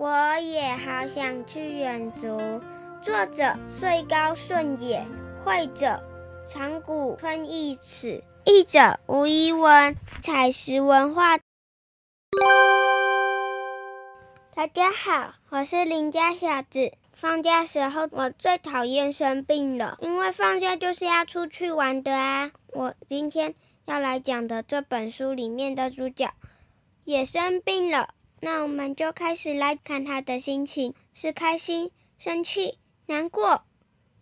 我也好想去远足。作者：岁高顺也，绘者：长谷春义尺，译者：吴一文，采石文化。大家好，我是邻家小子。放假时候，我最讨厌生病了，因为放假就是要出去玩的啊。我今天要来讲的这本书里面的主角也生病了，那我们就开始来看他的心情是开心、生气、难过。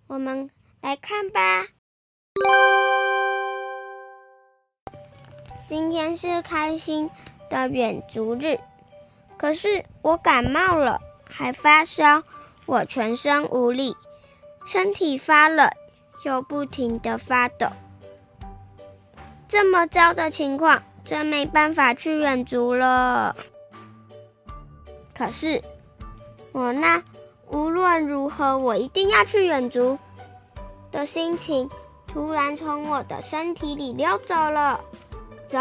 我们来看吧。今天是开心的远足日。可是我感冒了，还发烧，我全身无力，身体发冷，又不停的发抖。这么糟的情况，真没办法去远足了。可是我那无论如何我一定要去远足的心情，突然从我的身体里溜走了。走，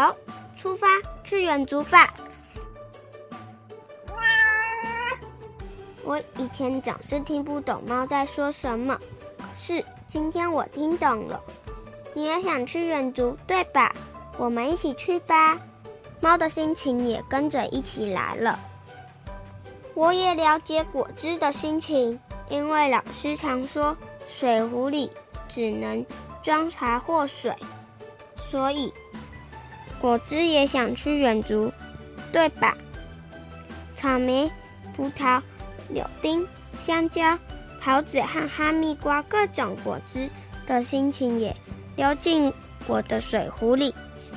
出发去远足吧！我以前总是听不懂猫在说什么，可是今天我听懂了。你也想去远足，对吧？我们一起去吧。猫的心情也跟着一起来了。我也了解果汁的心情，因为老师常说水壶里只能装茶或水，所以果汁也想去远足，对吧？草莓、葡萄。柳丁、香蕉、桃子和哈密瓜各种果汁的心情也流进我的水壶里，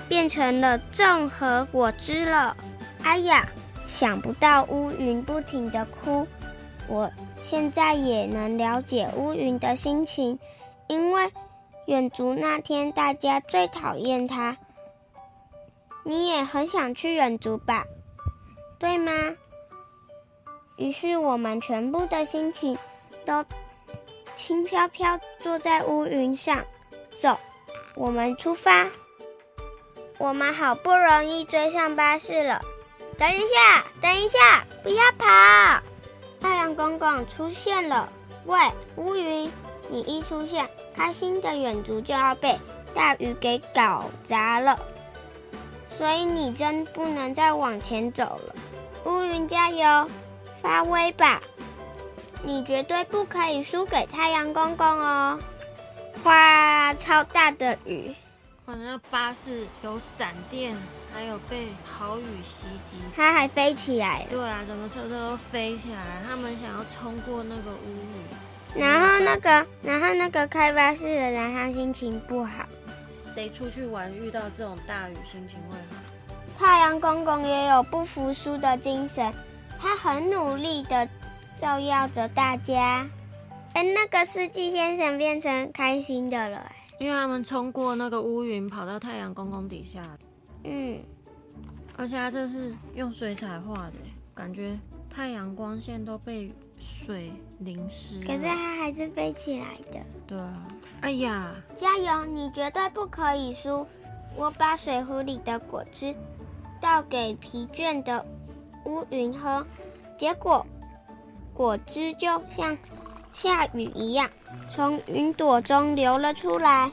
变成了综合果汁了。哎呀，想不到乌云不停的哭，我现在也能了解乌云的心情，因为远足那天大家最讨厌它。你也很想去远足吧？对吗？于是我们全部的心情都轻飘飘坐在乌云上，走，我们出发。我们好不容易追上巴士了。等一下，等一下，不要跑！太阳公公出现了。喂，乌云，你一出现，开心的远足就要被大雨给搞砸了。所以你真不能再往前走了。乌云，加油！发威吧！你绝对不可以输给太阳公公哦！哗，超大的雨！我那巴士有闪电，还有被豪雨袭击，它还飞起来。对啊，整个车车都飞起来。他们想要冲过那个乌云，然后那个，然后那个开巴士的人他心情不好。谁出去玩遇到这种大雨，心情会好？太阳公公也有不服输的精神。他很努力的照耀着大家，哎，那个司机先生变成开心的了，因为他们冲过那个乌云，跑到太阳公公底下。嗯，而且它这是用水彩画的，感觉太阳光线都被水淋湿。可是它还是飞起来的。对啊，哎呀，加油，你绝对不可以输！我把水壶里的果汁倒给疲倦的。乌云喝，结果果汁就像下雨一样从云朵中流了出来，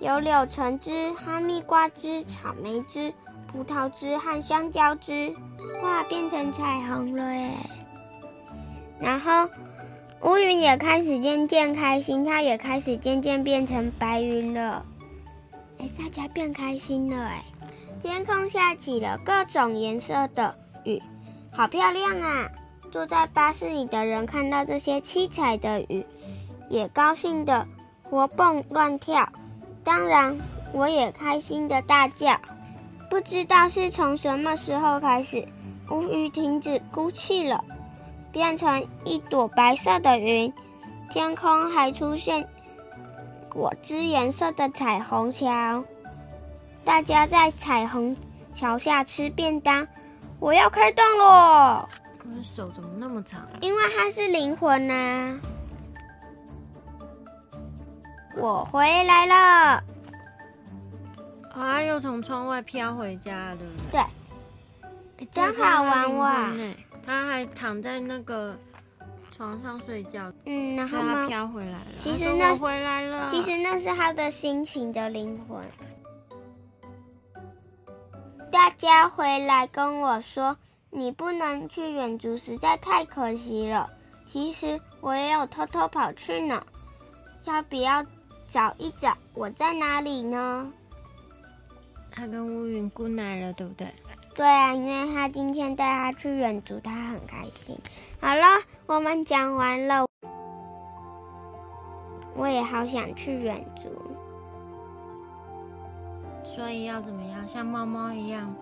有柳橙汁、哈密瓜汁、草莓汁、葡萄汁和香蕉汁，哇，变成彩虹了耶！然后乌云也开始渐渐开心，它也开始渐渐变成白云了。哎，大家变开心了哎！天空下起了各种颜色的雨。好漂亮啊！坐在巴士里的人看到这些七彩的雨，也高兴的活蹦乱跳。当然，我也开心的大叫。不知道是从什么时候开始，乌云停止哭泣了，变成一朵白色的云。天空还出现果汁颜色的彩虹桥，大家在彩虹桥下吃便当。我要开动喽！我的手怎么那么长？因为它是灵魂呐！我回来了！啊，又从窗外飘回家，对不对？对，真好玩哇！他还躺在那个床上睡觉。嗯，然后他飘回来了。其实那回来了。其实那是他的心情的灵魂。大家回来跟我说，你不能去远足，实在太可惜了。其实我也有偷偷跑去呢，要不要找一找我在哪里呢？他跟乌云姑奶了，对不对？对啊，因为他今天带他去远足，他很开心。好了，我们讲完了。我也好想去远足。所以要怎么样？像猫猫一样，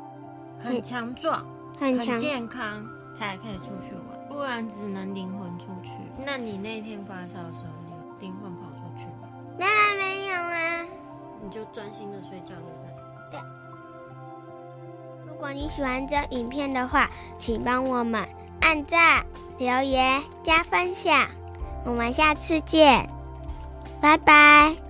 很强壮、很健康，才可以出去玩。不然只能灵魂出去。那你那天发烧的时候，你灵魂跑出去吗？当然没有啊。你就专心的睡觉，对不对？对。如果你喜欢这影片的话，请帮我们按赞、留言、加分享。我们下次见，拜拜。